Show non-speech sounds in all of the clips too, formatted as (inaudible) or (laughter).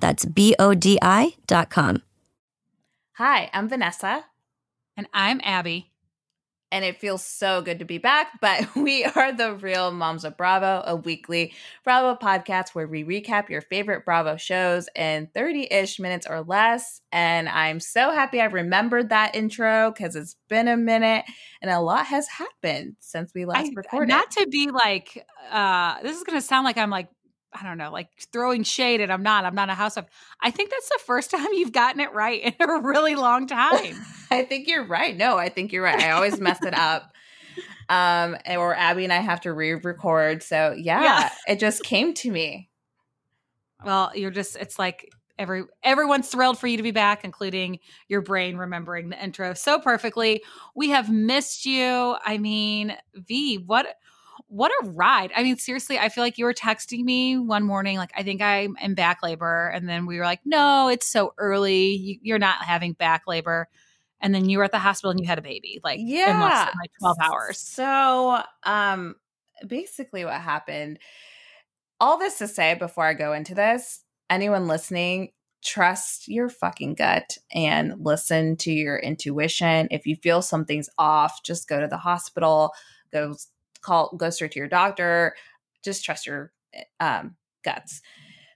That's B O D I dot com. Hi, I'm Vanessa. And I'm Abby and it feels so good to be back. But (laughs) we are the Real Moms of Bravo, a weekly Bravo podcast where we recap your favorite Bravo shows in 30 ish minutes or less. And I'm so happy I remembered that intro because it's been a minute and a lot has happened since we last I, recorded. Not to be like, uh, this is going to sound like I'm like I don't know, like throwing shade, and I'm not. I'm not a housewife. I think that's the first (laughs) time you've gotten it right in a really long time. (laughs) I think you're right. No, I think you're right. I always mess it up. (laughs) Um, or Abby and I have to re-record. So yeah, yeah, it just came to me. Well, you're just. It's like every everyone's thrilled for you to be back, including your brain remembering the intro so perfectly. We have missed you. I mean, V, what what a ride. I mean, seriously, I feel like you were texting me one morning, like, I think I'm in back labor. And then we were like, no, it's so early. You, are not having back labor. And then you were at the hospital and you had a baby, like, yeah. in less than like 12 hours. So, um, basically, what happened, all this to say before I go into this, anyone listening, trust your fucking gut and listen to your intuition. If you feel something's off, just go to the hospital, go call go straight to your doctor just trust your eh, um, guts.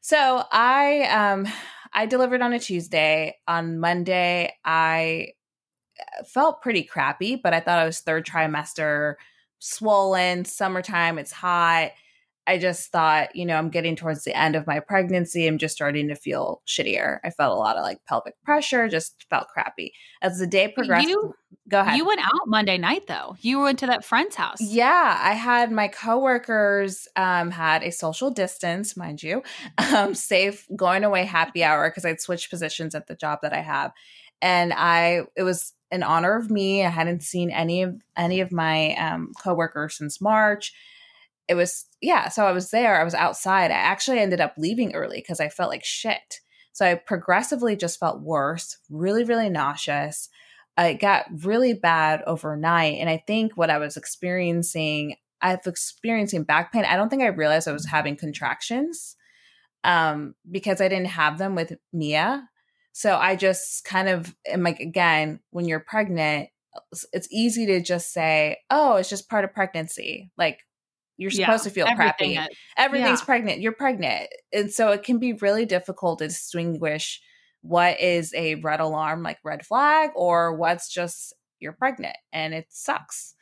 So i um i delivered on a tuesday. On monday i eh, felt pretty crappy but i thought i was third trimester swollen summertime it's hot I just thought, you know, I'm getting towards the end of my pregnancy. I'm just starting to feel shittier. I felt a lot of like pelvic pressure, just felt crappy. As the day progressed, you, go ahead. You went out Monday night though. You went to that friend's house. Yeah, I had my coworkers um, had a social distance, mind you, (laughs) um, safe going away happy hour because I'd switched positions at the job that I have, and I it was in honor of me. I hadn't seen any of any of my um, coworkers since March it was yeah so i was there i was outside i actually ended up leaving early because i felt like shit. So i progressively just felt worse really really nauseous. It got really bad overnight and i think what i was experiencing i was experiencing back pain. I don't think i realized i was having contractions um, because i didn't have them with mia. So i just kind of am like again when you're pregnant it's easy to just say oh it's just part of pregnancy. Like you're supposed yeah, to feel crappy. Everything's yeah. pregnant. You're pregnant. And so it can be really difficult to distinguish what is a red alarm, like red flag, or what's just you're pregnant and it sucks.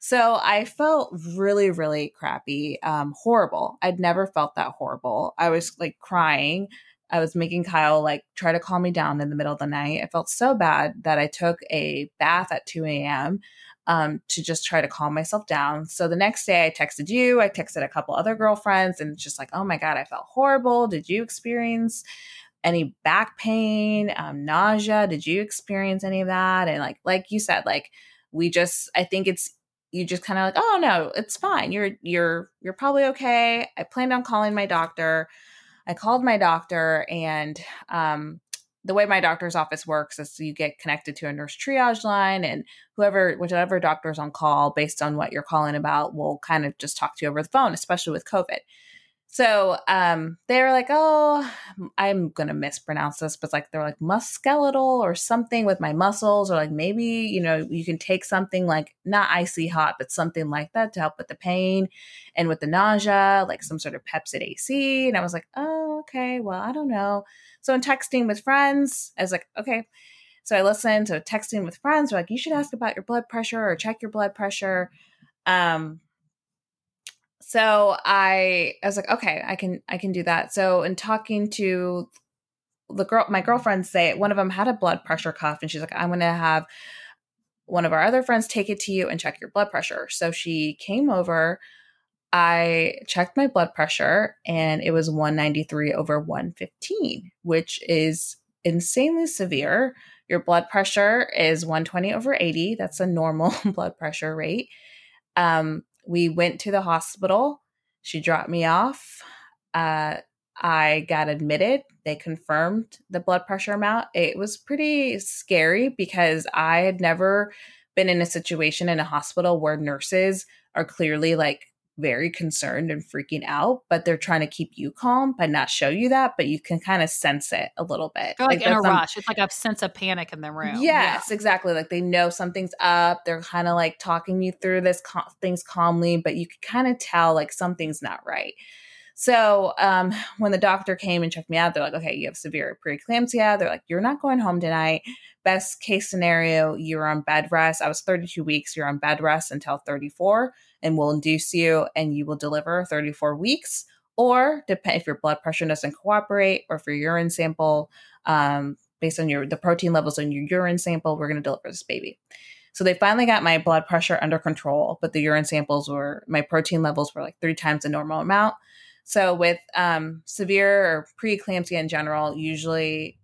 So I felt really, really crappy, um, horrible. I'd never felt that horrible. I was like crying. I was making Kyle like try to calm me down in the middle of the night. I felt so bad that I took a bath at 2 a.m um, to just try to calm myself down. So the next day I texted you, I texted a couple other girlfriends, and just like, oh my God, I felt horrible. Did you experience any back pain, um, nausea? Did you experience any of that? And like, like you said, like we just, I think it's you just kind of like, oh no, it's fine. You're you're you're probably okay. I planned on calling my doctor. I called my doctor and um, the way my doctor's office works is you get connected to a nurse triage line and whoever whichever doctor's on call based on what you're calling about will kind of just talk to you over the phone especially with covid So um, they're like, oh, I'm gonna mispronounce this, but like they're like musculoskeletal or something with my muscles, or like maybe you know you can take something like not icy hot, but something like that to help with the pain and with the nausea, like some sort of Pepcid AC. And I was like, oh, okay, well, I don't know. So in texting with friends, I was like, okay. So I listened to texting with friends. They're like, you should ask about your blood pressure or check your blood pressure. Um, so I I was like, okay, I can I can do that. So in talking to the girl, my girlfriends say one of them had a blood pressure cuff, and she's like, I'm gonna have one of our other friends take it to you and check your blood pressure. So she came over. I checked my blood pressure and it was 193 over 115, which is insanely severe. Your blood pressure is 120 over 80. That's a normal (laughs) blood pressure rate. Um, we went to the hospital. She dropped me off. Uh, I got admitted. They confirmed the blood pressure amount. It was pretty scary because I had never been in a situation in a hospital where nurses are clearly like very concerned and freaking out, but they're trying to keep you calm but not show you that, but you can kind of sense it a little bit. They're like, like in a rush. It's like a sense of panic in the room. Yes, yeah. exactly. Like they know something's up. They're kind of like talking you through this cal- things calmly, but you can kind of tell like something's not right. So um, when the doctor came and checked me out, they're like, okay, you have severe preeclampsia. They're like, you're not going home tonight. Best case scenario, you're on bed rest. I was 32 weeks. You're on bed rest until 34 and will induce you and you will deliver 34 weeks. Or depend if your blood pressure doesn't cooperate or if your urine sample, um, based on your the protein levels in your urine sample, we're going to deliver this baby. So they finally got my blood pressure under control, but the urine samples were my protein levels were like three times the normal amount. So with um, severe or preeclampsia in general, usually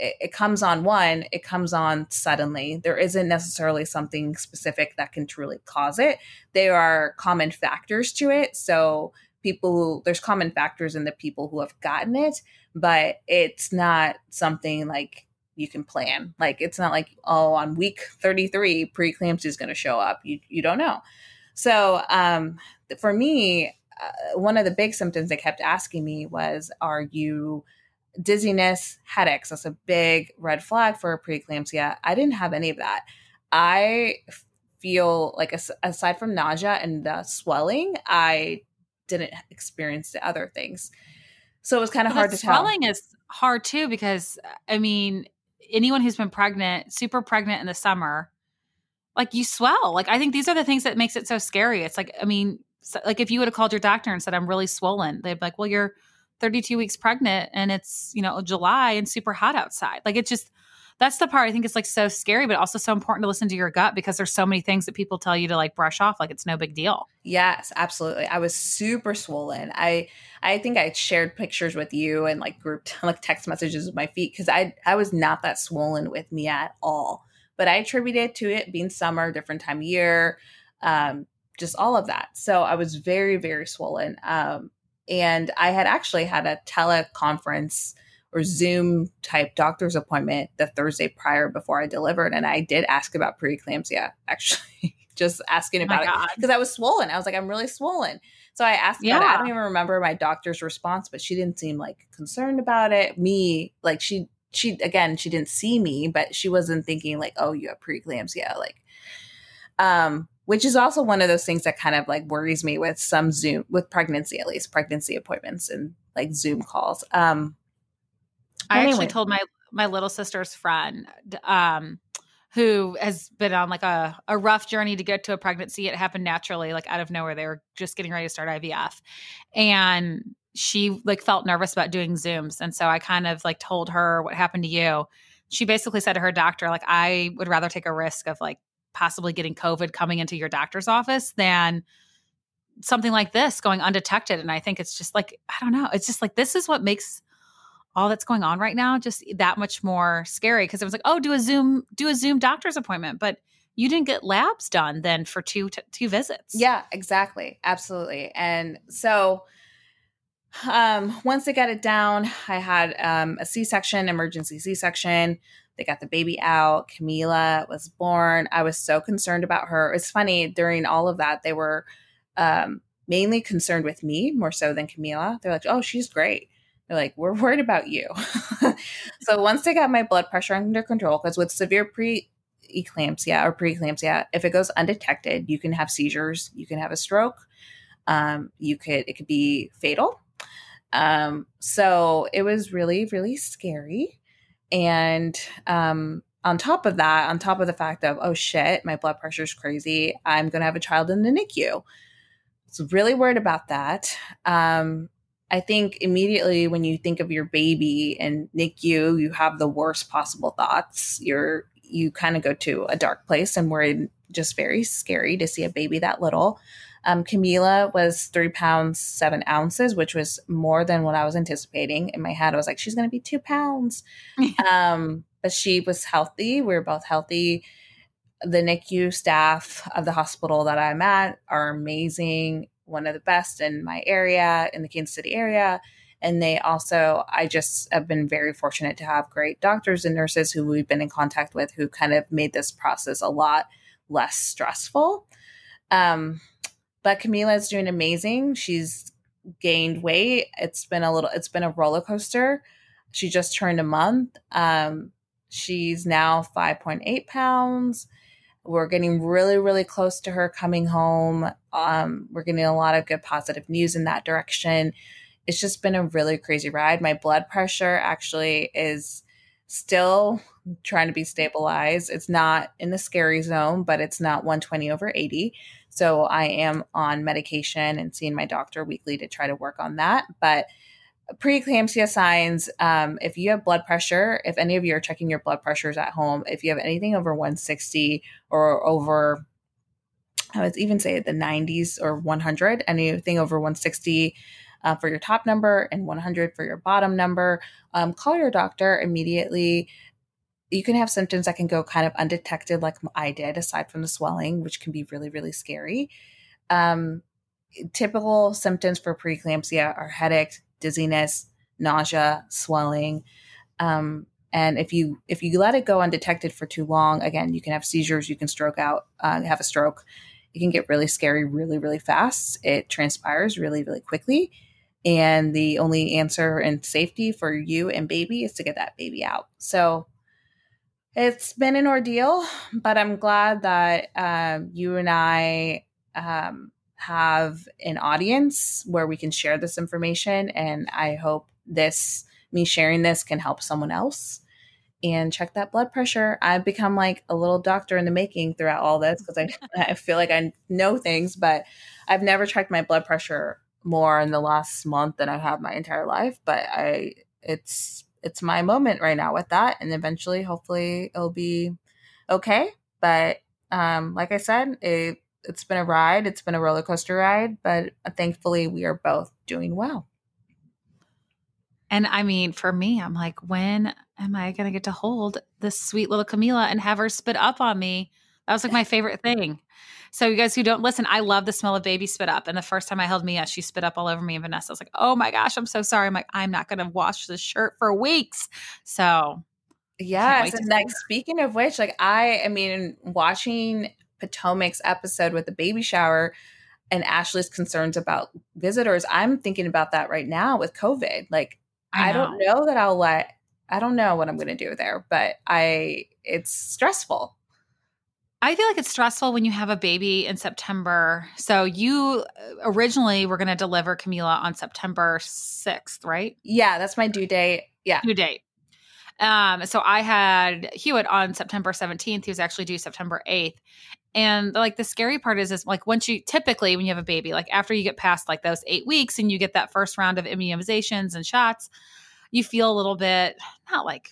it, it, comes on one, it comes on suddenly. There isn't necessarily something specific that can truly cause it. There are common factors to it. So people who there's common factors in the people who have gotten it, but it's not something like you can plan. Like it's not like oh on week 33 preeclampsia is going to show up. You you don't know. So um for me uh, one of the big symptoms they kept asking me was are you dizziness, headaches. That's a big red flag for preeclampsia. I didn't have any of that. I feel like aside from nausea and the swelling, I didn't experience the other things. So it was kind of hard to swelling tell. Swelling is hard too because I mean, anyone who's been pregnant, super pregnant in the summer, like you swell. Like I think these are the things that makes it so scary. It's like I mean, like if you would have called your doctor and said I'm really swollen, they'd be like, "Well, you're 32 weeks pregnant and it's, you know, July and super hot outside. Like it just, that's the part I think is like so scary, but also so important to listen to your gut because there's so many things that people tell you to like brush off, like it's no big deal. Yes, absolutely. I was super swollen. I I think I shared pictures with you and like grouped (laughs) like text messages with my feet because I I was not that swollen with me at all. But I attributed to it being summer, different time of year, um, just all of that. So I was very very swollen. Um, and I had actually had a teleconference or Zoom type doctor's appointment the Thursday prior before I delivered. And I did ask about preeclampsia, actually, (laughs) just asking oh about oh it because I was swollen. I was like, I'm really swollen. So I asked yeah. about it. I don't even remember my doctor's response, but she didn't seem like concerned about it. Me, like she, she, again, she didn't see me, but she wasn't thinking like, oh, you have preeclampsia. Like, um, which is also one of those things that kind of like worries me with some Zoom with pregnancy, at least pregnancy appointments and like Zoom calls. Um, I anyway. actually told my my little sister's friend, um, who has been on like a, a rough journey to get to a pregnancy. It happened naturally, like out of nowhere. They were just getting ready to start IVF. And she like felt nervous about doing Zooms. And so I kind of like told her what happened to you. She basically said to her doctor, like, I would rather take a risk of like possibly getting COVID coming into your doctor's office than something like this going undetected. And I think it's just like, I don't know. It's just like, this is what makes all that's going on right now just that much more scary because it was like, oh, do a Zoom, do a Zoom doctor's appointment. But you didn't get labs done then for two t- two visits. Yeah, exactly. Absolutely. And so um once they got it down, I had um a C-section, emergency C-section. They got the baby out. Camila was born. I was so concerned about her. It's funny during all of that, they were um, mainly concerned with me more so than Camila. They're like, oh, she's great. They're like, we're worried about you. (laughs) so once they got my blood pressure under control, because with severe pre eclampsia or preeclampsia, if it goes undetected, you can have seizures, you can have a stroke, um, you could it could be fatal. Um, so it was really, really scary. And um, on top of that, on top of the fact of, oh shit, my blood pressure is crazy, I'm going to have a child in the NICU. So really worried about that. Um, I think immediately when you think of your baby and NICU, you have the worst possible thoughts. You're you kind of go to a dark place, and we're just very scary to see a baby that little. Um, Camila was three pounds seven ounces, which was more than what I was anticipating. In my head, I was like, she's going to be two pounds. (laughs) um, but she was healthy. We were both healthy. The NICU staff of the hospital that I'm at are amazing, one of the best in my area, in the Kansas City area. And they also, I just have been very fortunate to have great doctors and nurses who we've been in contact with who kind of made this process a lot less stressful. Um, but Camila is doing amazing. She's gained weight. It's been a little, it's been a roller coaster. She just turned a month. Um, She's now 5.8 pounds. We're getting really, really close to her coming home. Um, we're getting a lot of good positive news in that direction. It's just been a really crazy ride. My blood pressure actually is still trying to be stabilized. It's not in the scary zone, but it's not 120 over 80. So I am on medication and seeing my doctor weekly to try to work on that. But preeclampsia signs um, if you have blood pressure if any of you are checking your blood pressures at home if you have anything over 160 or over i would even say the 90s or 100 anything over 160 uh, for your top number and 100 for your bottom number um, call your doctor immediately you can have symptoms that can go kind of undetected like i did aside from the swelling which can be really really scary um, typical symptoms for preeclampsia are headache dizziness, nausea, swelling. Um, and if you if you let it go undetected for too long, again, you can have seizures, you can stroke out, uh, have a stroke. It can get really scary, really, really fast. It transpires really, really quickly. And the only answer and safety for you and baby is to get that baby out. So it's been an ordeal, but I'm glad that um, you and I um, have an audience where we can share this information. And I hope this, me sharing this, can help someone else. And check that blood pressure. I've become like a little doctor in the making throughout all this because I, (laughs) (laughs) I feel like I know things, but I've never checked my blood pressure more in the last month than I have my entire life. But I, it's, it's my moment right now with that. And eventually, hopefully, it'll be okay. But um, like I said, it it's been a ride. It's been a roller coaster ride, but thankfully we are both doing well. And I mean, for me, I'm like, when am I going to get to hold this sweet little Camila and have her spit up on me? That was like my (laughs) favorite thing. So, you guys who don't listen, I love the smell of baby spit up. And the first time I held Mia, she spit up all over me and Vanessa. I was like, oh my gosh, I'm so sorry. I'm like, I'm not going to wash this shirt for weeks. So, yes. And like, speaking of which, like, I, I mean, watching Potomac's episode with the baby shower and Ashley's concerns about visitors, I'm thinking about that right now with COVID. Like, I, I don't know that I'll let, I don't know what I'm going to do there, but I, it's stressful. I feel like it's stressful when you have a baby in September. So you uh, originally were going to deliver Camila on September 6th, right? Yeah, that's my due date. Yeah. Due date. Um, so I had Hewitt on September 17th. He was actually due September 8th. And like the scary part is, is like once you typically when you have a baby, like after you get past like those eight weeks and you get that first round of immunizations and shots, you feel a little bit not like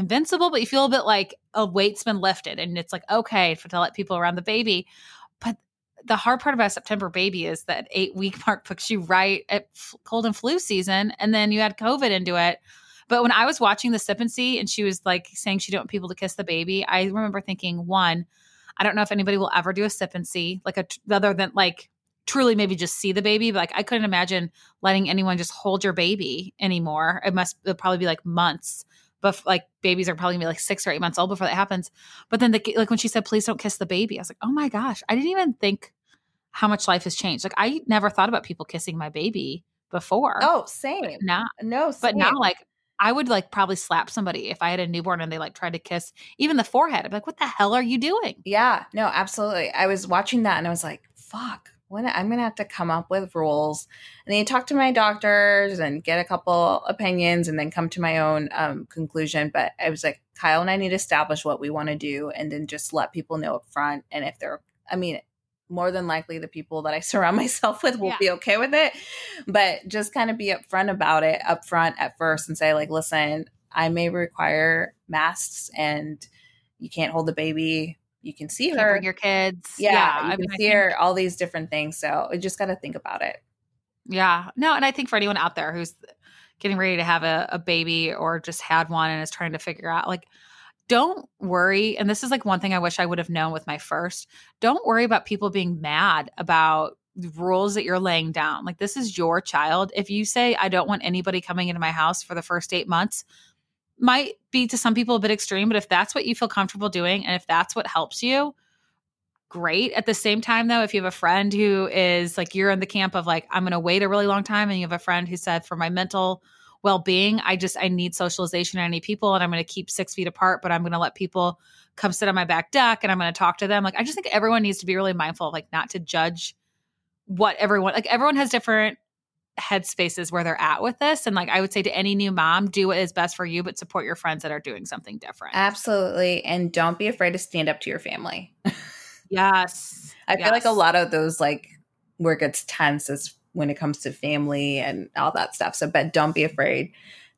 invincible, but you feel a bit like a weight's been lifted and it's like okay for to let people around the baby. But the hard part about September baby is that eight week (laughs) mark puts you right at cold and flu season, and then you add COVID into it. But when I was watching the sip and she was like saying she don't want people to kiss the baby, I remember thinking, one, I don't know if anybody will ever do a sip and see, like other than like truly maybe just see the baby. But like I couldn't imagine letting anyone just hold your baby anymore. It must it'll probably be like months. But like babies are probably gonna be like six or eight months old before that happens. But then the like when she said, "Please don't kiss the baby," I was like, "Oh my gosh!" I didn't even think how much life has changed. Like I never thought about people kissing my baby before. Oh, same. Now, no, but now like I would like probably slap somebody if I had a newborn and they like tried to kiss even the forehead. I'd be like, what the hell are you doing? Yeah, no, absolutely. I was watching that and I was like, fuck, when I'm gonna have to come up with rules. And then you talk to my doctors and get a couple opinions and then come to my own um, conclusion. But I was like, Kyle and I need to establish what we want to do and then just let people know up front. And if they're I mean, more than likely the people that I (laughs) surround myself with will yeah. be okay with it. But just kind of be upfront about it up front at first and say, like, listen, I may require masks and you can't hold the baby. You can see her. Bring your kids. Yeah. yeah you I can mean, see think- her, all these different things. So we just got to think about it. Yeah. No, and I think for anyone out there who's getting ready to have a, a baby or just had one and is trying to figure out like don't worry. And this is like one thing I wish I would have known with my first. Don't worry about people being mad about rules that you're laying down. Like, this is your child. If you say, I don't want anybody coming into my house for the first eight months, might be to some people a bit extreme, but if that's what you feel comfortable doing and if that's what helps you, great. At the same time, though, if you have a friend who is like, you're in the camp of like, I'm going to wait a really long time, and you have a friend who said, for my mental well-being i just i need socialization and i need people and i'm going to keep six feet apart but i'm going to let people come sit on my back deck and i'm going to talk to them like i just think everyone needs to be really mindful of like not to judge what everyone like everyone has different headspaces where they're at with this and like i would say to any new mom do what is best for you but support your friends that are doing something different absolutely and don't be afraid to stand up to your family yes i yes. feel like a lot of those like where it gets tense is when it comes to family and all that stuff. So, but don't be afraid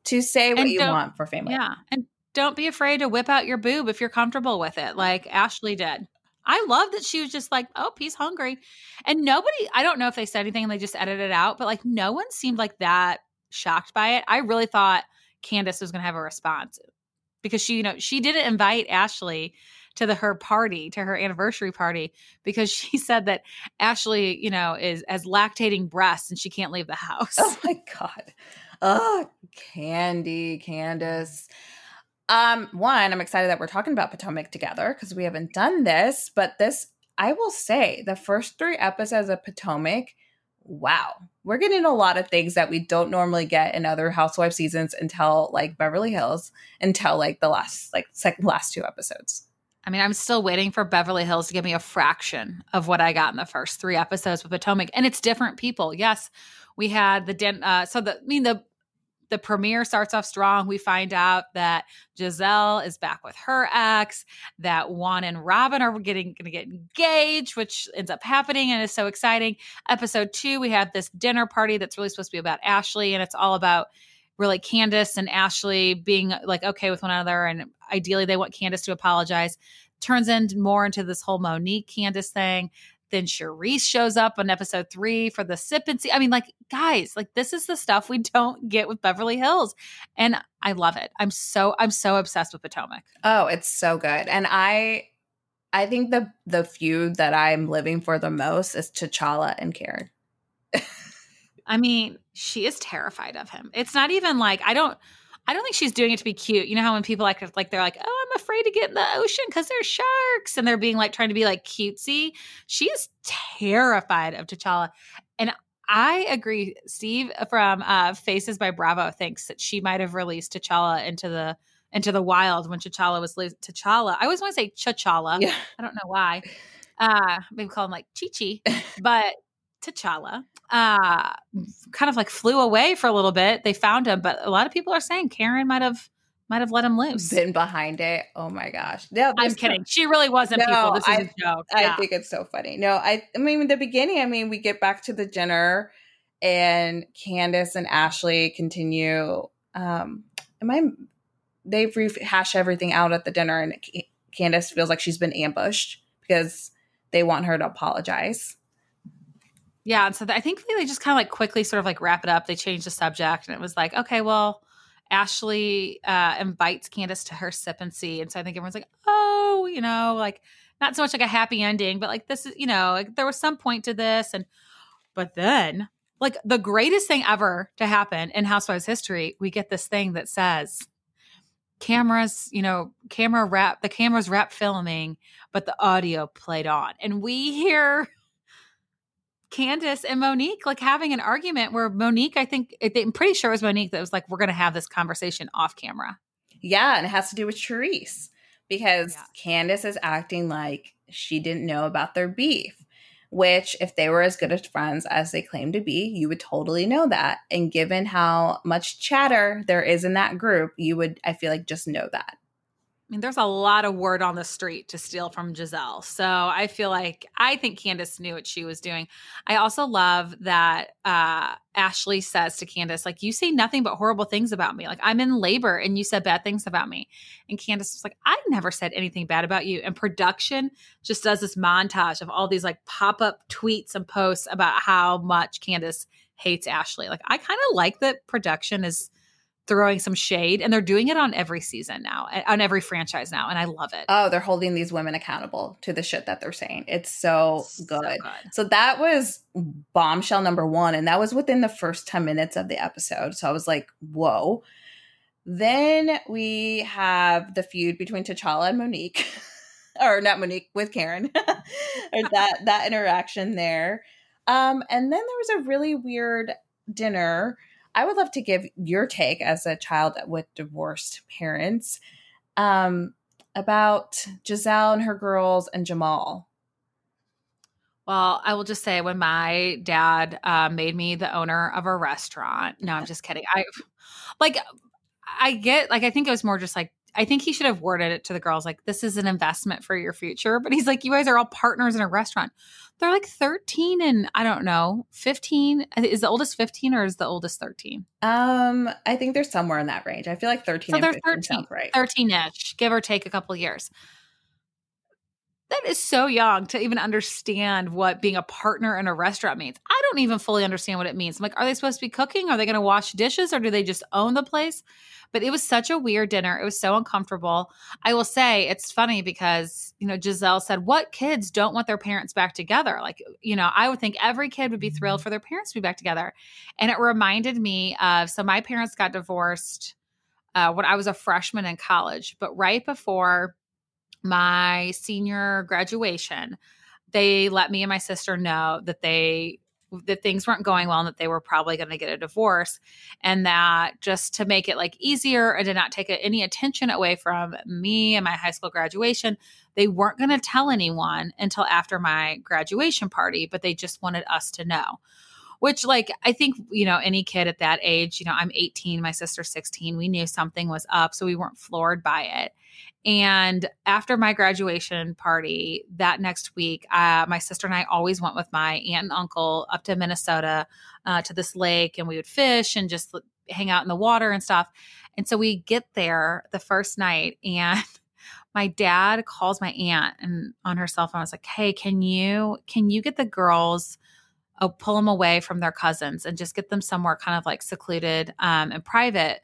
to say what and you want for family. Yeah. And don't be afraid to whip out your boob if you're comfortable with it, like Ashley did. I love that she was just like, oh, he's hungry. And nobody, I don't know if they said anything and they just edited it out, but like no one seemed like that shocked by it. I really thought Candace was going to have a response because she, you know, she didn't invite Ashley to the her party, to her anniversary party, because (laughs) she said that Ashley, you know, is as lactating breasts and she can't leave the house. Oh my God. Oh, Candy, Candace. Um, one, I'm excited that we're talking about Potomac together because we haven't done this, but this I will say the first three episodes of Potomac, wow, we're getting a lot of things that we don't normally get in other housewife seasons until like Beverly Hills, until like the last like second last two episodes. I mean, I'm still waiting for Beverly Hills to give me a fraction of what I got in the first three episodes with Potomac, and it's different people. Yes, we had the den. Uh, so the I mean the the premiere starts off strong. We find out that Gizelle is back with her ex, that Juan and Robyn are getting going to get engaged, which ends up happening and is so exciting. Episode two, we have this dinner party that's really supposed to be about Ashley, and it's all about really Candace and Ashley being like okay with one another, and ideally they want Candace to apologize. Turns into more into this whole Monique Candace thing. Then Charrisse shows up on episode three for the sip and see. I mean, like, guys, like this is the stuff we (laughs) don't get with Beverly Hills. And I love it. I'm so, I'm so obsessed with Potomac. Oh, it's so good. And I I think the the feud that I'm living for the most is T'Challa and Karen. (laughs) I mean, she is terrified of him. It's not even like I don't I don't think she's doing it to be cute. You know how when people like like they're like, "Oh, I'm afraid to get in the ocean because there's sharks," and they're being like trying to be like cutesy. She is terrified of T'Challa, and I agree. Steve from uh, Faces by Bravo thinks that she might have released T'Challa into the into the wild when T'Challa was lo- T'Challa. I always want to say T'Challa. Yeah. I don't know why. Uh, maybe call him like Chi Chi, but T'Challa uh, kind of like flew away for a little bit. They found him, but a lot of people are saying Karen might have might have let him loose. Been behind it. Oh my gosh. Yeah, I'm kidding. No, she really wasn't. No, people. This is I, a joke. I think it's so funny. No, I. I mean, in the beginning. I mean, we get back to the dinner, and Candace and Ashley continue. Um, am I? They rehash everything out at the dinner, and Candace feels like she's been ambushed because they want her to apologize. Yeah, and so I think they just kind of like quickly sort of like wrap it up. They change the subject, and it was like, okay, well, Ashley uh, invites Candace to her sip and see, and so I think everyone's like, oh, you know, like not so much like a happy ending, but like this is, you know, like there was some point to this, and but then like the greatest thing ever to happen in Housewives history, we get this thing that says cameras, you know, camera wrap, the cameras wrap filming, but the audio played on, and we hear Candace and Monique like having an argument where Monique, I think, I'm pretty sure it was Monique that was like, we're going to have this conversation off camera. Yeah. And it has to do with Charrisse because yeah. Candace is acting like she didn't know about their beef which if they were as good as friends as they claim to be, you would totally know that. And given how much chatter there is in that group, you would, I feel like, just know that mean, there's a lot of word on the street to steal from Gizelle. So I feel like I think Candace knew what she was doing. I also love that uh, Ashley says to Candace, like, you say nothing but horrible things about me. Like, I'm in labor and you said bad things about me. And Candace was like, I never said anything bad about you. And production just does this montage of all these like pop up tweets and posts about how much Candace hates Ashley. Like, I kind of like that production is throwing some shade and they're doing it on every season now on every franchise now and i love it. Oh they're holding these women accountable to the shit that they're saying. It's so, so good. good. So that was bombshell number one and that was within the first 10 minutes of the episode. So i was like whoa. Then we have the feud between t'challa and monique (laughs) or not monique with karen. (laughs) Or (laughs) that that interaction there. Um and then there was a really weird dinner I would love to give your take as a child with divorced parents um, about Gizelle and her girls and Jamal. Well, I will just say when my dad uh, made me the owner of a restaurant. No, I'm just kidding. I like, I get like I think it was more just like I think he should have worded it to the girls like, this is an investment for your future. But he's like, you guys are all partners in a restaurant. They're like 13 and I don't know, 15. Is the oldest 15 or is the oldest 13? Um, I think they're somewhere in that range. I feel like 13 so they're 13, right. 13 ish, give or take a couple years. That is so young to even understand what being a partner in a restaurant means. I don't even fully understand what it means. I'm like, are they supposed to be cooking? Are they going to wash dishes or do they just own the place? But it was such a weird dinner. It was so uncomfortable. I will say it's funny because, you know, Gizelle said, What kids don't want their parents back together? Like, you know, I would think every kid would be thrilled for their parents to be back together. And it reminded me of so my parents got divorced uh, when I was a freshman in college, but right before my senior graduation, they let me and my sister know that they that things weren't going well and that they were probably going to get a divorce and that just to make it like easier and to not take any attention away from me and my high school graduation they weren't going to tell anyone until after my graduation party but they just wanted us to know. Which like i think you know any kid at that age you know i'm 18 my sister's 16 we knew something was up so we weren't floored by it and after my graduation party that next week, uh, my sister and I always went with my aunt and uncle up to Minnesota uh, to this lake, and we would fish and just hang out in the water and stuff. And so we get there the first night, (laughs) and my dad calls my aunt and on her cell phone, I was like, "Hey, can you can you get the girls?" Oh, pull them away from their cousins and just get them somewhere kind of like secluded um, and private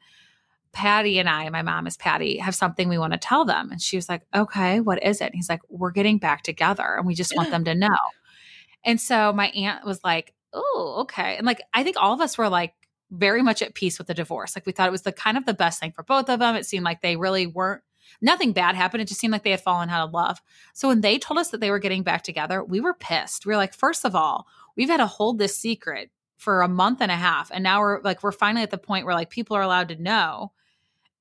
Patty and I, my mom is Patty, have something we want to tell them. And she was like, okay, what is it? And he's like, we're getting back together and we just want them to know. And so my aunt was like, oh, okay. And like, I think all of us were like very much at peace with the divorce. Like, we thought it was the kind of the best thing for both of them. It seemed like they really weren't, nothing bad happened. It just seemed like they had fallen out of love. So when they told us that they were getting back together, we were pissed. We were like, first of all, we've had to hold this secret for a month and a half. And now we're like, we're finally at the point where like people are allowed to know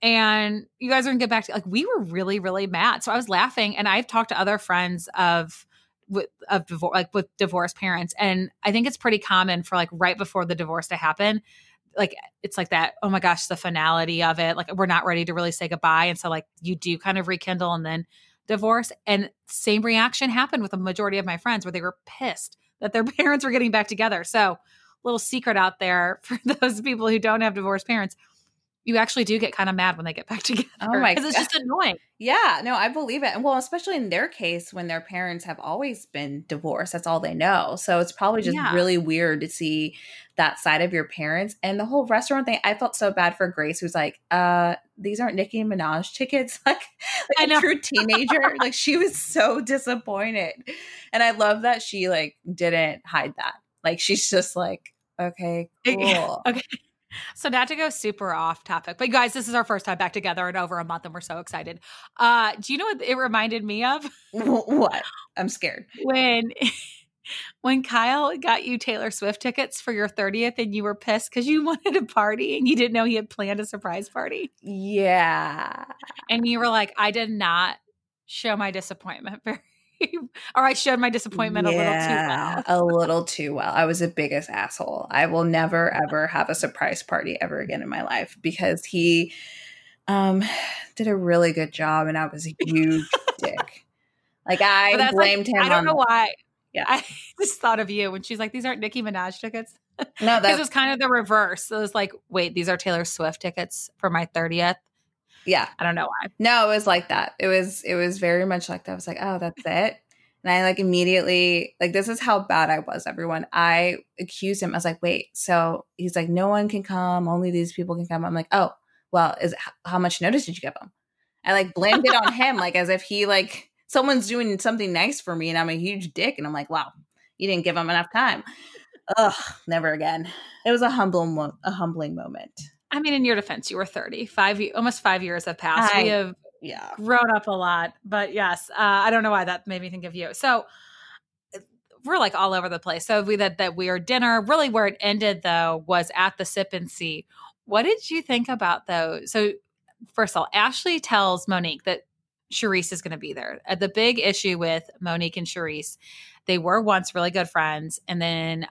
and you guys are gonna get back to like we were really really mad. So i was laughing and i've talked to other friends of with of divorce like with divorced parents and i think it's pretty common for like right before the divorce to happen like it's like that oh my gosh the finality of it like we're not ready to really say goodbye and so like you do kind of rekindle and then divorce and same reaction happened with a majority of my friends where they were pissed that their (laughs) parents were getting back together. So little secret out there for (laughs) those people who don't have divorced parents you actually do get kind of mad when they get back (laughs) together. Oh my! Because it's just annoying. Yeah, no, I believe it. And well, especially in their case, when their parents have always been divorced, that's all they know. So it's probably just yeah. really weird to see that side of your parents. And the whole restaurant thing, I felt so bad for Grace, who's like, uh, these aren't Nicki Minaj tickets. (laughs) like, like a true teenager. like she was so disappointed. And I love that she like didn't hide that. Like she's just like, okay, cool. okay. So not to go super off topic, but guys, this is our first time back together in over a month, and we're so excited. Uh, do you know what it reminded me of? (laughs) What? I'm scared. When (laughs) when Kyle got you Taylor Swift tickets for your 30th and you were pissed because you (laughs) wanted a party and you didn't know he had planned a surprise party. Yeah. And you were like, I did not show my disappointment very (laughs) or I showed my disappointment yeah, a little too well. a little too well. I was a biggest asshole. I will never (laughs) ever have a surprise party ever again in my life because he um (sighs) did a really good job and I was a huge (laughs) dick. Like I blamed like, him. I don't know why. Yeah. I just thought of you when she's like, these aren't Nicki Minaj tickets. No, that was kind of the reverse. It was like, wait, these are Taylor Swift tickets for my 30th. Yeah. I don't know why. No, it was like that. It was it was very much like that. I was like, oh, that's it. And I like immediately like this is how bad I was, everyone. I accused him. I was like, wait, so he's like, no one can come, only these people can come. I'm like, oh, well, is how much notice did you give him? I like blamed it on him, like as if he like someone's doing something nice for me and I'm a huge dick. And I'm like, wow, you didn't give him enough time. Ugh, never again. It was a humble, a humbling moment. I mean, in your defense, you were 30, five, almost five years have passed. I, we have yeah. grown up a lot, but yes, uh, I don't know why that made me think of you. So we're like all over the place. So we that that weird dinner. Really, where it ended though was at the sip and see. What did you think about those? So first of all, Ashley tells Monique that Charrisse is going to be there. Uh, the big issue with Monique and Charrisse, they were once really good friends, and then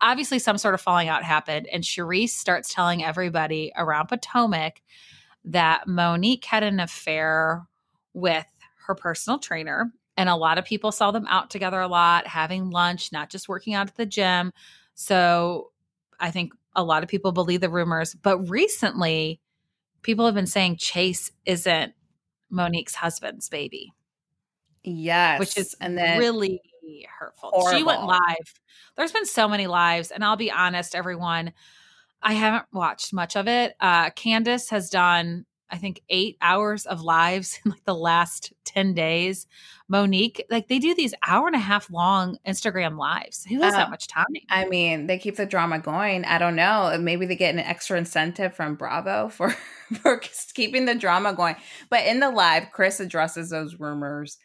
obviously some sort of falling out happened, and Charrisse starts telling everybody around Potomac that Monique had an affair with her personal trainer. And a lot of people saw them out together a lot, having lunch, not just working out at the gym. So I think a lot of people believe the rumors. But recently, people have been saying Chase isn't Monique's husband's baby. Yes. Which is and then really hurtful. Horrible. She went live. There's been so many lives, and I'll be honest, everyone, I haven't watched much of it. Uh, Candace has done, I think, eight hours of lives (laughs) in like the last 10 days. Monique, like they do these hour and a half long Instagram lives. Who has uh, that much time? I mean, they keep the drama going. I don't know. Maybe they get an extra incentive from Bravo for, (laughs) for keeping the drama going. But in the live, Chris addresses those rumors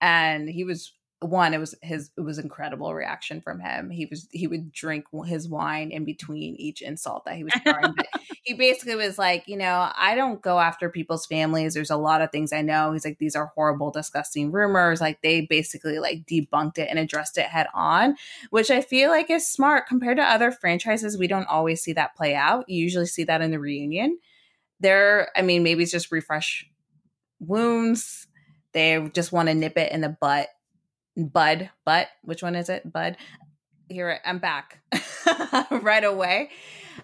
and he was one it was his it was incredible reaction from him. He was he would drink his wine in between each insult that he was throwing (laughs) he basically was like you know i don't go after people's families. There's a lot of things i know. He's like these are horrible disgusting rumors. Like they basically like debunked it and addressed it head on which i feel like is smart compared to other franchises. We don't always see that play out. You usually see that in the reunion. There i mean maybe it's just refresh wounds. They just want to nip it in the butt Bud, but which one is it? Bud. Here I'm back (laughs) right away.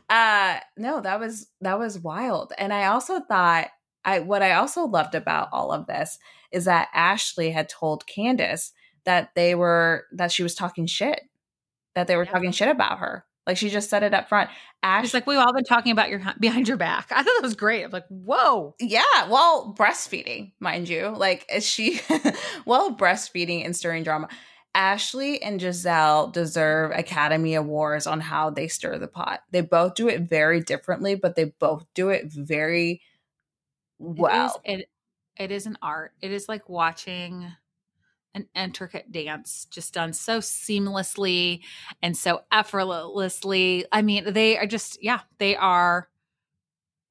Uh no, that was that was wild. And I also thought I what I also loved about all of this is that Ashley had told Candace that they were that she was talking shit. That they were yeah. talking shit about her. Like she just said it up front. Ash, She's like, we've all been talking about your (laughs) behind your back. I thought that was great. I'm like, whoa. Yeah. Well, breastfeeding, mind you. Like, is she, (laughs) well, breastfeeding and stirring drama. Ashley and Gizelle deserve Academy Awards on how they stir the pot. They both do it very differently, but they both do it very well. It is, it, it is an art. It is like watching an intricate dance just done so seamlessly and so effortlessly. I mean, they are just, yeah, they are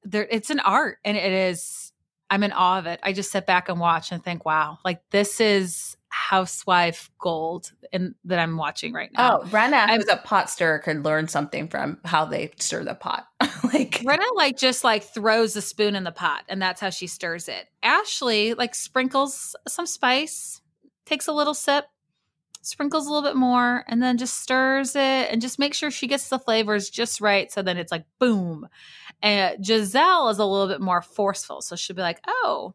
there. It's an art and it is, I'm in awe of it. I just sit back and watch and think, wow, like this is housewife gold and that I'm watching right now. Oh, Brenna, who's a pot stirrer, could learn something from how they stir the pot. (laughs) like Brenna, like just like throws the spoon in the pot, and that's how she stirs it. Ashley like sprinkles some spice, takes a little sip, sprinkles a little bit more, and then just stirs it and just make sure she gets the flavors just right. So then it's like boom. And Gizelle is a little bit more forceful. So she'll be like, oh,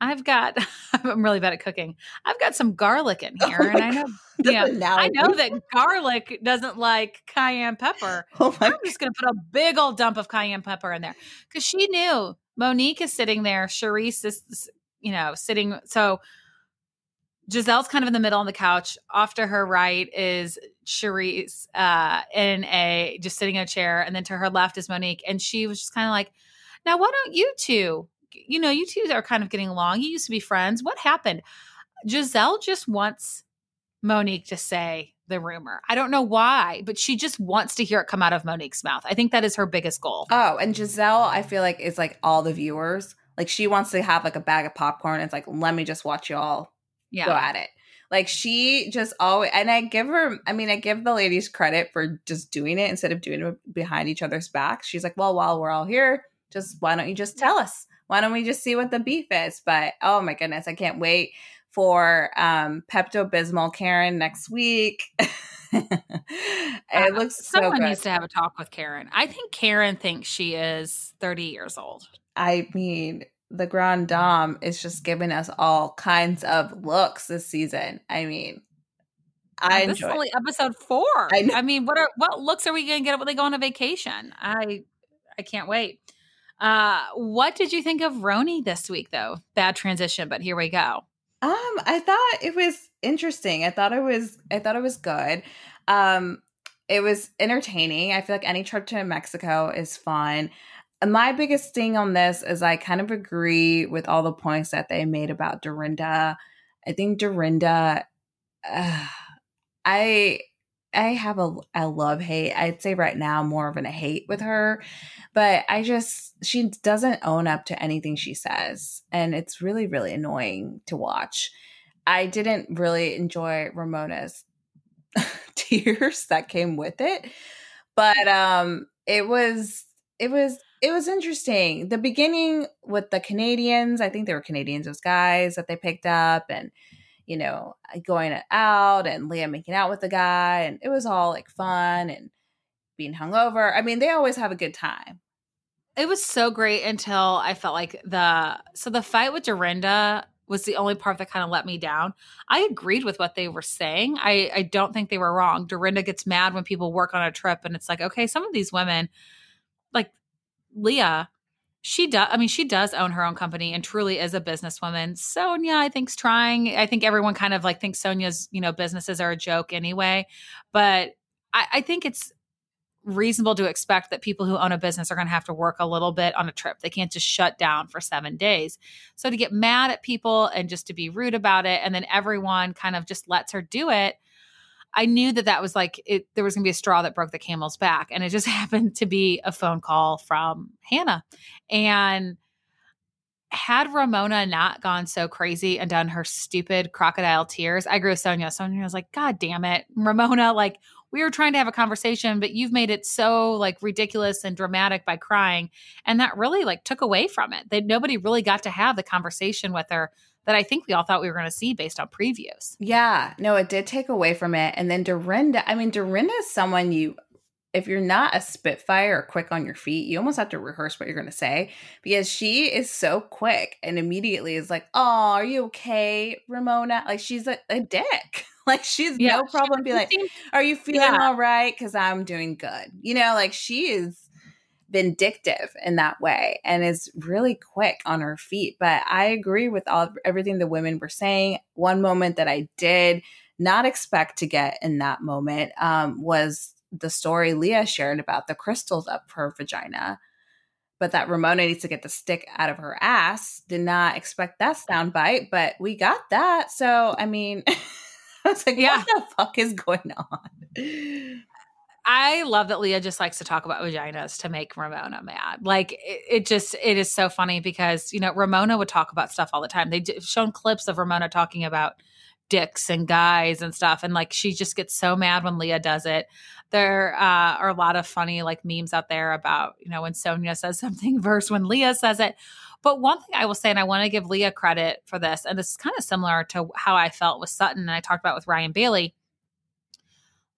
I've got (laughs) I'm really bad at cooking. I've got some garlic in (laughs) oh here. Oh and I know yeah, I know that garlic doesn't like cayenne pepper. (laughs) Oh I'm just gonna put a big old dump of cayenne pepper in there. Cause she knew Monique is sitting there, Charrisse is you know, sitting so Gizelle's kind of in the middle on the couch. Off to her right is Charrisse uh, in a just sitting in a chair, and then to her left is Monique. And she was just kind of like, "Now, why don't you two? You know, you two are kind of getting along. You used to be friends. What happened?" Gizelle just wants Monique to say the rumor. I don't know why, but she just wants to hear it come out of Monique's mouth. I think that is her biggest goal. Oh, and Gizelle, I feel like is like all the viewers. Like she wants to have like a bag of popcorn. It's like, let me just watch you all yeah. go at it. Like she just always, and I give her, I mean, I give the ladies credit for just doing it instead of doing it behind each other's backs. She's like, well, while we're all here, just why don't you just tell us? Why don't we just see what the beef is? But oh my goodness, I can't wait for um Pepto Bismol Karen next week. (laughs) it uh, looks someone so needs to have a talk with Karen. I think Karen thinks she is 30 years old. I mean, the Grand Dame is just giving us all kinds of looks this season. I mean, I this is only episode four. I, I, mean, what are what looks are we going to get when they go on a vacation? I I can't wait. Uh, what did you think of RHONY this week, though? Bad transition, but here we go. Um, I thought it was interesting. I thought it was I thought it was good. Um, it was entertaining. I feel like any trip to Mexico is fun my biggest thing on this is I kind of agree with all the points that they made about Dorinda. I think Dorinda, uh, I I have a a love hate. I'd say right now more of a hate with her, but I just she doesn't own up to anything she says, and it's really really annoying to watch. I didn't really enjoy Ramona's (laughs) tears that came with it, but um, it was it was it was interesting. The beginning with the Canadians, I think they were Canadians, those guys that they picked up, and you know, uh, going out and Leah making out with the guy, and it was all like fun and being hungover. I mean, they always have a good time. It was so great until I felt like the so the fight with Dorinda was the only part that kind of let me down. I agreed with what they were saying. I, I don't think they were wrong. Dorinda gets mad when people work on a trip, and it's like, okay, some of these women, Leah, she does i mean she does own her own company and truly is a businesswoman. Sonja i think's trying. I think everyone kind of like thinks sonja's you know businesses are a joke anyway. But i, I think it's reasonable to expect that people who own a business are going to have to work a little bit on a trip. They can't just shut down for seven days. So to get mad at people and just to be rude about it and then everyone kind of just lets her do it I knew that that was like it, there was going to be a straw that broke the camel's back. And it just (laughs) happened to be a phone call from Hannah. And had Ramona not gone so crazy and done her stupid crocodile tears, I grew with Sonja. Sonja was like, God damn it, Ramona, like we were trying to have a conversation, but you've made it so like ridiculous and dramatic by crying. And that really like took away from it. That nobody really got to have the conversation with her that I think we all thought we were going to see based on previews. Yeah, no, it did take away from it. And then Dorinda, I mean, Dorinda is someone you, if you're not a spitfire or quick on your feet, you almost have to rehearse what you're going to say because she is so quick and immediately is like, "Oh, are you okay, Ramona?" Like she's a, a dick. (laughs) like she's yeah, no problem be like, "Are you feeling yeah. all right?" Because I'm doing good. You know, like she is vindictive in that way and is really quick on her feet. But I agree with all everything the women were saying. One moment that I did not expect to get in that moment um, was the story Leah shared about the crystals up her vagina. But that Ramona needs to get the stick out of her ass. Did not expect that soundbite, but we got that. So I mean, (laughs) I was like, yeah. what the fuck is going on? I love that Leah just likes to talk about vaginas to make Ramona mad. Like it, it, just it is so funny because you know Ramona would talk about stuff all the time. They've shown clips of Ramona talking about dicks and guys and stuff, and like she just gets so mad when Leah does it. There uh, are a lot of funny like memes out there about you know when Sonja says something (laughs) versus when Leah says it. But one thing I will say, and I want to give Leah credit for this, and this is kind of similar to how I felt with Sutton, and I talked about with Ryan Bailey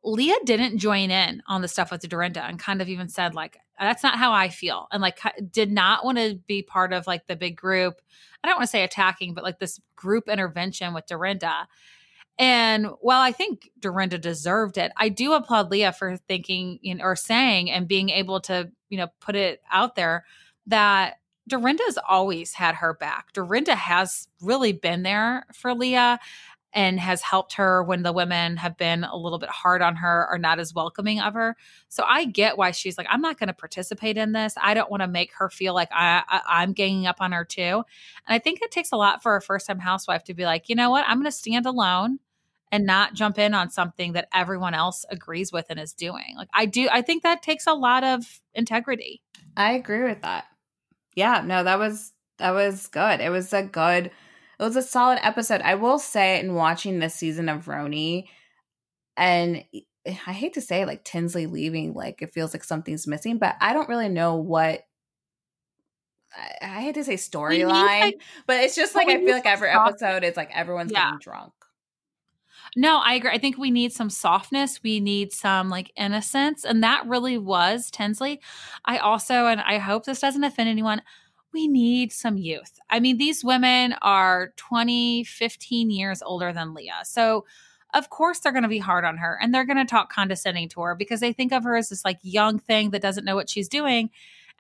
Leah didn't join in on the stuff with Dorinda and kind of even said like that's not how I feel and like did not want to be part of like the big group. I don't want to say attacking, but like this group intervention with Dorinda. And while I think Dorinda deserved it, I do applaud Leah for thinking you know, or saying and being able to, you know, put it out there that Dorinda's always had her back. Dorinda has really been there for Leah and has helped her when the women have been a little bit hard on her or not as welcoming of her. So I get why she's like, I'm not going to participate in this. I don't want to make her feel like I, I am ganging up on her too. And I think it takes a lot for a first time housewife to be like, you know what, I'm going to stand alone and not jump in on something that everyone else agrees with and is doing. Like I do I think that takes a lot of integrity. I agree with that. Yeah, no, that was that was good. It was a good it was a solid episode. I will say in watching this season of RHONY and I hate to say like Tinsley leaving, like it feels like something's missing, but I don't really know what I, I hate to say storyline, like, but it's just like I feel like every episode is like everyone's yeah. getting drunk. No, I agree. I think we need some softness. We need some like innocence. And that really was Tinsley. I also, and I hope this doesn't offend anyone, we need some youth. I mean, these women are 20, 15 years older than Leah. So, of course, they're going to be hard on her and they're going to talk condescending to her because they think of her as this like young thing that doesn't know what she's doing.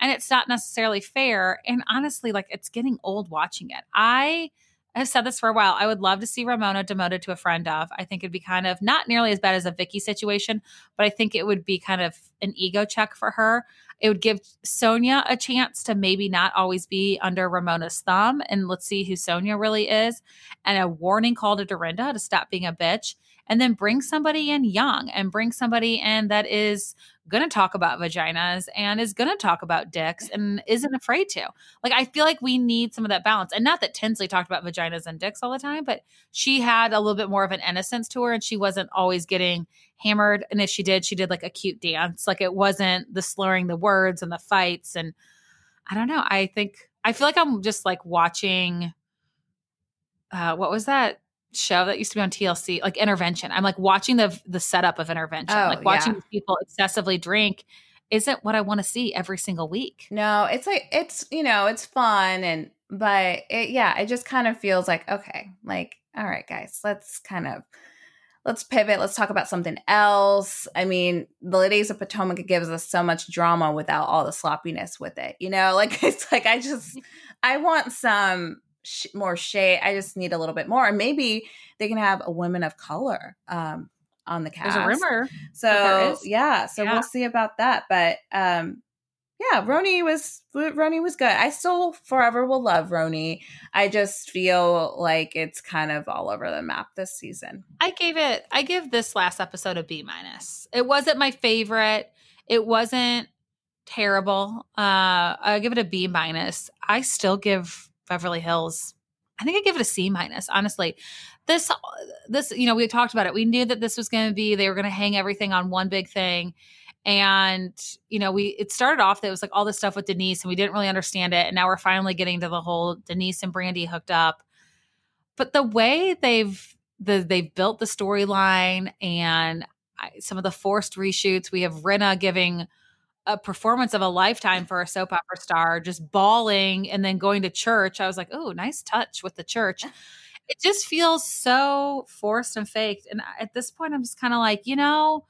And it's not necessarily fair. And honestly, like it's getting old watching it. I, I've said this for a while. I would love to see Ramona demoted to a friend of. I think it'd be kind of not nearly as bad as a Vicki situation, but I think it would be kind of an ego check for her. It would give Sonja a chance to maybe not always be under Ramona's thumb. And let's see who Sonja really is. And a warning call to Dorinda to stop being a bitch and then bring somebody in young and bring somebody in that is going to talk about vaginas and is going to talk about dicks and isn't afraid to. Like, I feel like we need some of that balance. And not that Tinsley talked about vaginas and dicks all the time, but she had a little bit more of an innocence to her and she wasn't always getting hammered. And if she did, she did like a cute dance. Like, it wasn't the slurring the words and the fights. And I don't know. I think, I feel like I'm just like watching. Uh, what was that show that used to be on TLC, like Intervention. I'm like watching the the setup of Intervention, oh, like watching yeah. people excessively drink isn't what I want to see every single week. No, it's like it's you know it's fun and but it, yeah, it just kind of feels like okay, like all right, guys, let's kind of let's pivot. Let's talk about something else. I mean, the Ladies of Potomac gives us so much drama without all the sloppiness with it. You know, (laughs) like it's like I just I want some sh- more shade. I just need a little bit more. And maybe they can have a women of color um, on the cast. There's a rumor. So yeah, so yeah. we'll see about that. But um, yeah, RHONY was RHONY was good. I still forever will love RHONY. I just feel like it's kind of all over the map this season. I gave it. I give this last episode a B minus. It wasn't my favorite. It wasn't terrible. Uh, I give it a B minus. I still give Beverly Hills. I think I give it a C minus, honestly. This, uh, this, you know, we talked about it. We knew that this was going to be, they were going to hang everything on one big thing. And, you know, we, it started off that it was like all this stuff with Denise and we didn't really understand it. And now we're finally getting to the whole Denise and Brandi hooked up. But the way they've, the, they've built the storyline and I, some of the forced reshoots, we have Rinna giving, a performance of a lifetime for a soap opera star, just bawling and then going to church. I was like, oh, nice touch with the church. (laughs) It just feels so forced and faked. And at this point, I'm just kind of like, you know,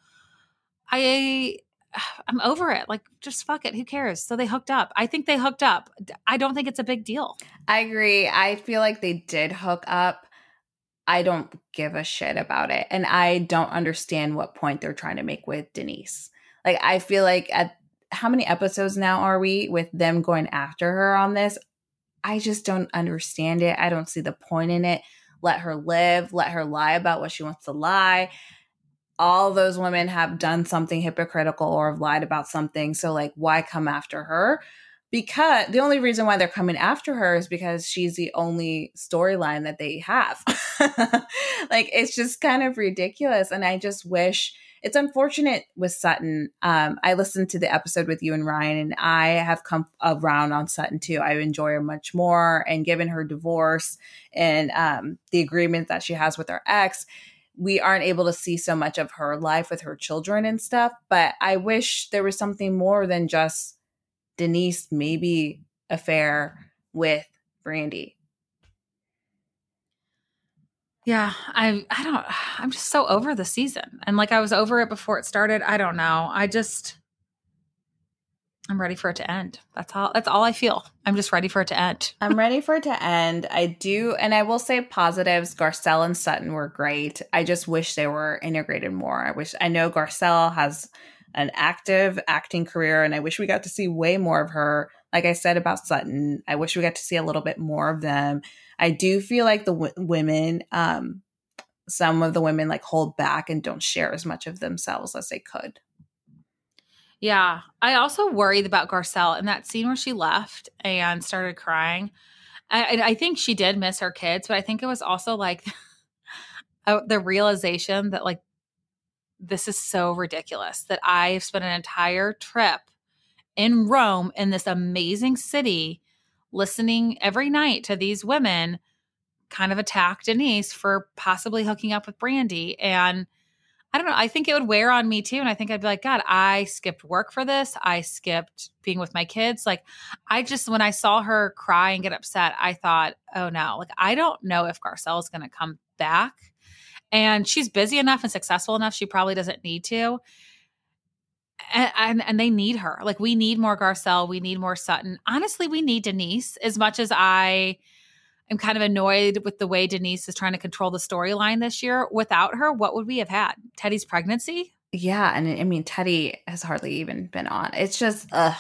I (sighs) I'm over it. Like, just fuck it. Who cares? So they hooked up. I think they hooked up. I don't think it's a big deal. I agree. I feel like they did hook up. I don't give a shit about it. And I don't understand what point they're trying to make with Denise. Like, I feel like at how many episodes now are we with them going after her on this? I just don't understand it. I don't see the point in it. Let her live, let her lie about what she wants to lie. All those women have done something hypocritical or have lied about something. So, like, why come after her? Because the only reason why they're coming after her is because she's the only storyline that they have. (laughs) like, it's just kind of ridiculous. And I just wish it's unfortunate with Sutton. Um, I listened to the episode with you and Ryan, and I have come around on Sutton too. I enjoy her much more, and given her divorce and um, the agreement that she has with her ex, we aren't able to see so much of her life with her children and stuff. But I wish there was something more than just Denise maybe affair with Brandi. Yeah, I I don't I'm just so over the season. And like I was over it before it started. I don't know. I just I'm ready for it to end. That's all that's all I feel. I'm just ready for it to end. (laughs) I'm ready for it to end. I do and I will say positives. Garcelle and Sutton were great. I just wish they were integrated more. I wish I know Garcelle has an active acting career and I wish we got to see way more of her. Like I said about Sutton, I wish we got to see a little bit more of them. I do feel like the w- women um, some of the women like hold back and don't share as much of themselves as they could. Yeah. I also worried about Garcelle in that scene where she left and started crying. I, I think she did miss her kids, but I think it was also like (laughs) the realization that like this is so ridiculous that I've spent an entire trip in Rome in this amazing city listening every night to these women kind of attack Denise for possibly hooking up with Brandi. And I don't know, I think it would wear on me too. And I think I'd be like, God, I skipped work for this. I skipped being with my kids. Like, I just, when I saw her cry and get upset, I thought, oh no, like, I don't know if Garcelle is going to come back. And she's busy enough and successful enough. She probably doesn't need to and, and, and they need her. Like we need more Garcelle, we need more Sutton. Honestly, we need Denise as much as I am kind of annoyed with the way Denise is trying to control the storyline this year. Without her, what would we have had? Teddi's pregnancy? Yeah, and I mean Teddy has hardly even been on. It's just ugh.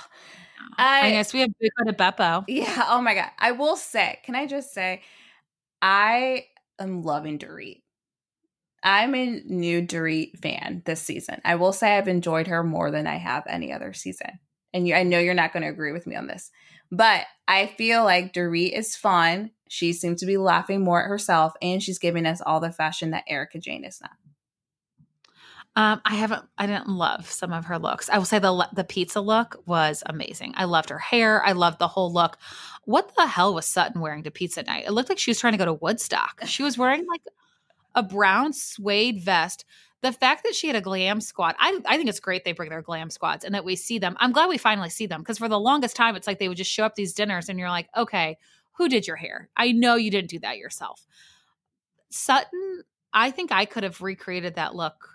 I, I guess we have Big Beppo. Yeah. Oh my god. I will say, can I just say, I am loving Dorit. I'm a new Dorit fan this season. I will say I've enjoyed her more than I have any other season. And you, I know you're not going to agree with me on this, but I feel like Dorit is fun. She seems to be laughing more at herself, and she's giving us all the fashion that Erika Jayne is not. Um, I haven't. I didn't love some of her looks. I will say the the pizza look was amazing. I loved her hair. I loved the whole look. What the hell was Sutton wearing to pizza night? It looked like she was trying to go to Woodstock. She was wearing like a brown suede vest. The fact that she had a glam squad, I, I think it's great they bring their glam squads and that we see them. I'm glad we finally see them because for the longest time, it's like they would just show up these dinners and you're like, okay, who did your hair? I know you didn't do that yourself. Sutton, I think I could have recreated that look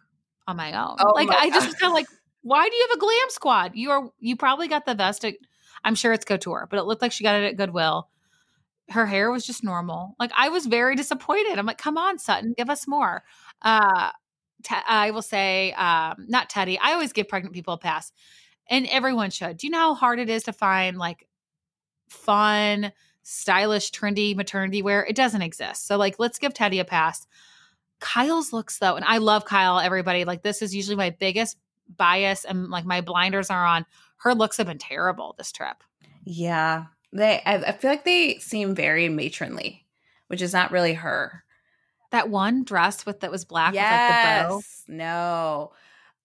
on my own. Oh like my I just was kind of like, why do you have a glam squad? You are you probably got the vest at I'm sure it's couture, but it looked like she got it at Goodwill her hair was just normal. Like I was very disappointed. I'm like, come on, Sutton, give us more. Uh, te- I will say, um, not Teddi. I always give pregnant people a pass, and everyone should. Do you know how hard it is to find like fun, stylish, trendy maternity wear? It doesn't exist. So like, let's give Teddi a pass. Kyle's looks though, and I love Kyle. Everybody like this is usually my biggest bias, and like my blinders are on. Her looks have been terrible this trip. Yeah, they, I, I feel like they seem very matronly, which is not really her. That one dress with that was black yes, with like. No.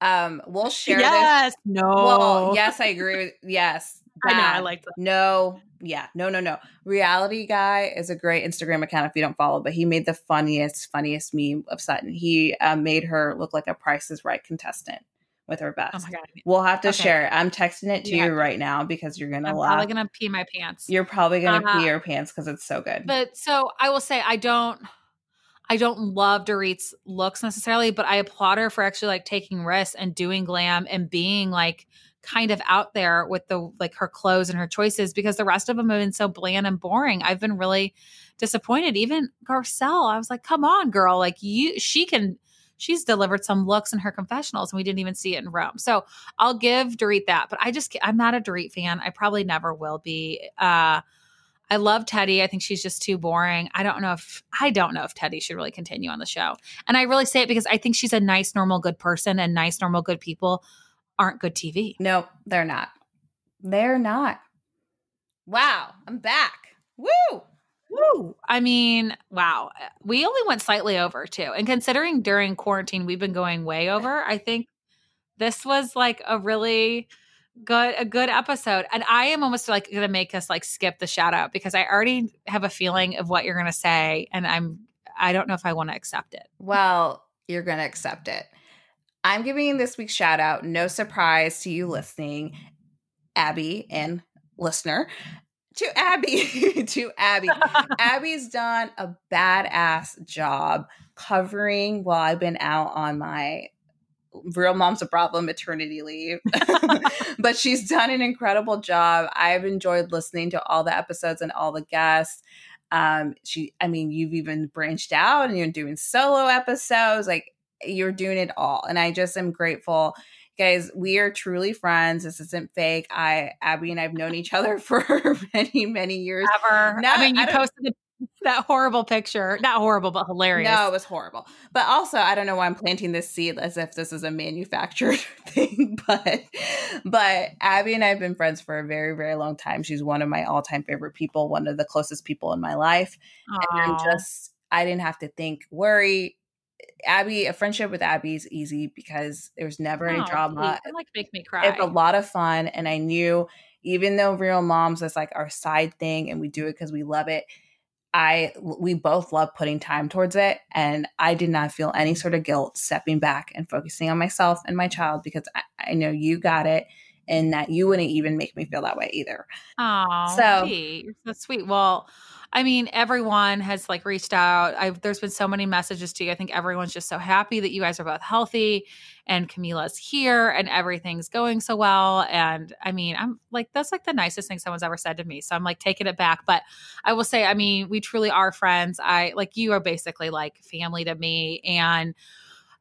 Um, we'll share yes, this. no. Well, yes, I agree with yes. Bad. (laughs) I know, I like that. No, yeah, no, no, no. Reality guy is a great Instagram account if you don't follow, but he made the funniest, funniest meme of Sutton. He um, made her look like a Price is Right contestant with her best. Oh my god. We'll have to okay. share. I'm texting it to yeah. you right now because you're gonna I'm laugh. probably gonna pee my pants. You're probably gonna uh-huh. pee your pants because it's so good. But so I will say I don't I don't love Dorit's looks necessarily, but I applaud her for actually like taking risks and doing glam and being like kind of out there with the like her clothes and her choices because the rest of them have been so bland and boring. I've been really disappointed. Even Garcelle, I was like, come on, girl. Like you she can she's delivered some looks in her confessionals and we didn't even see it in Rome. So I'll give Dorit that, but I just, I'm not a Dorit fan. I probably never will be. Uh, I love Teddi. I think she's just too boring. I don't know if I don't know if Teddi should really continue on the show. And I really say it because I think she's a nice, normal, good person, and nice, normal, good people aren't good TV. No, they're not. They're not. Wow, I'm back. Woo! Woo. I mean, wow. Eh, we only went slightly over too. And considering during quarantine we've been going way over, I think this was like a really good a good episode. And I am almost like to make us like skip the shout out because I already have a feeling of what you're to say and I'm I don't know if I want to accept it. Well, you're to accept it. I'm giving this week's shout out, no surprise to you listening, Abby and listener to Abby, (laughs) to Abby. Abby's done a badass job covering while I've been out on my real mom's a problem maternity leave. (laughs) but she's done an incredible job. I've enjoyed listening to all the episodes and all the guests. Um, she, I mean, you've even branched out and you're doing solo episodes. Like you're doing it all. And I just am grateful guys we are truly friends this isn't fake i abby and i've known each other (laughs) for many many years ever i mean you I posted that horrible picture. Not horrible, but hilarious. No, it was horrible. But also, I don't know why I'm planting this seed as if this is a manufactured (laughs) thing. But but Abby and I have been friends for a very, very long time. She's one of my all-time favorite people, one of the closest people in my life. Aww. And I'm just I didn't have to think, worry. Abby, a friendship with Abby is easy because there's never any drama. It like make me cry. It's a lot of fun. And I knew even though real moms is like our side thing and we do it because we love it I we both love putting time towards it and I did not feel any sort of guilt stepping back and focusing on myself and my child because I, I know you got it and that you wouldn't even make me feel that way either. Oh, so gee, you're so sweet. Well, I mean, everyone has like reached out. I've, there's been so many messages to you. I think everyone's just so happy that you guys are both healthy and Camila's here and everything's going so well. And I mean, I'm like, that's like the nicest thing someone's ever said to me. So I'm like taking it back. But I will say, I mean, we truly are friends. I like you are basically like family to me. And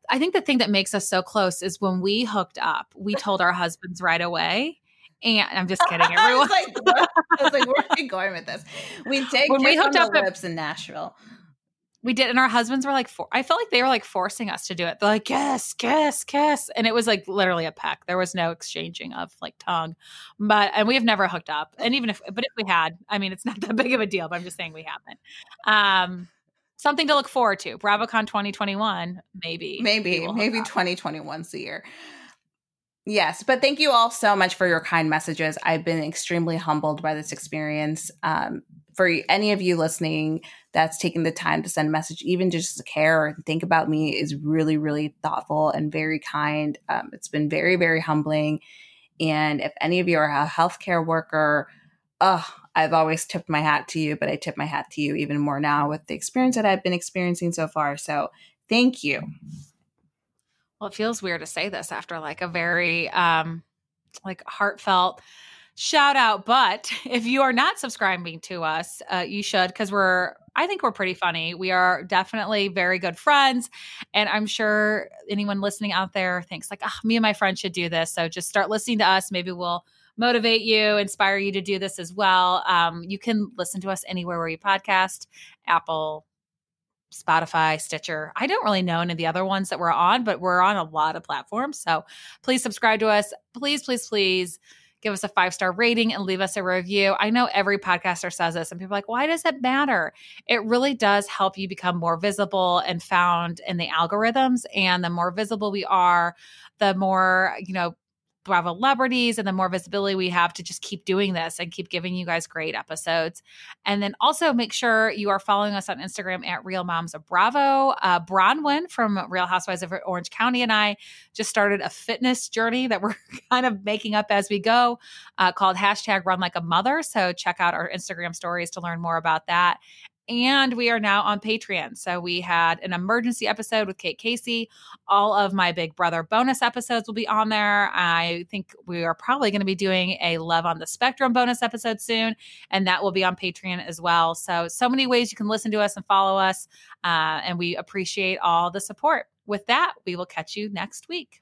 I think the thing that makes us so close is when we hooked up, we told our husbands right away and I'm just (laughs) kidding, everyone. I, was like, (laughs) I was like, where are we going with this? We take when we hooked up lips in Nashville. We did, and our husbands were like, for, I felt like they were like forcing us to do it. They're like, kiss, kiss, kiss, and it was like literally a peck. There was no exchanging of like tongue, but and we have never hooked up. And even if, but if we had, I mean, it's not that (laughs) big of a deal. But I'm just saying we haven't. Um, something to look forward to. BravoCon 2021, maybe, maybe, maybe 2021's the year. Yes, but thank you all so much for your kind messages. I've been extremely humbled by this experience. Um, for any of you listening that's taking the time to send a message, even just to care and think about me, is really, really thoughtful and very kind. Um, it's been very, very humbling. And if any of you are a healthcare worker, oh, I've always tipped my hat to you, but I tip my hat to you even more now with the experience that I've been experiencing so far. So thank you. Well, it feels weird to say this after like a very um like heartfelt shout out. But (laughs) if you are not subscribing to us, uh, you should because we're I think we're pretty funny. We are definitely very good friends. And I'm sure anyone listening out there thinks, like, oh, me and my friend should do this. So just start listening to us. Maybe we'll motivate you, inspire you to do this as well. Um, you can listen to us anywhere where you podcast Apple, Spotify, Stitcher. I don't really know any of the other ones that we're on, but we're on a lot of platforms. So please subscribe to us. Please, please, please give us a five star rating and leave us a review. I know every podcaster says this, and people are like, why does it matter? It really does help you become more visible and found in the algorithms. And the more visible we are, the more, you know, Bravo celebrities and the more visibility we have to just keep doing this and keep giving you guys great episodes. And then also make sure you are following us on Instagram at Real Moms of Bravo. Uh, Braunwyn from Real Housewives of Orange County and I just started a fitness journey that (laughs) we're kind of making up as we go uh, called hashtag Run Like a Mother. So check out our Instagram stories to learn more about that. And we are now on Patreon. So we had an emergency episode with Kate Casey. All of my Big Brother bonus episodes will be on there. I think we are probably going to be doing a Love on the Spectrum bonus episode soon, and that will be on Patreon as well. So, so many ways you can listen to us and follow us. Uh, and we appreciate all the support. With that, we will catch you next week.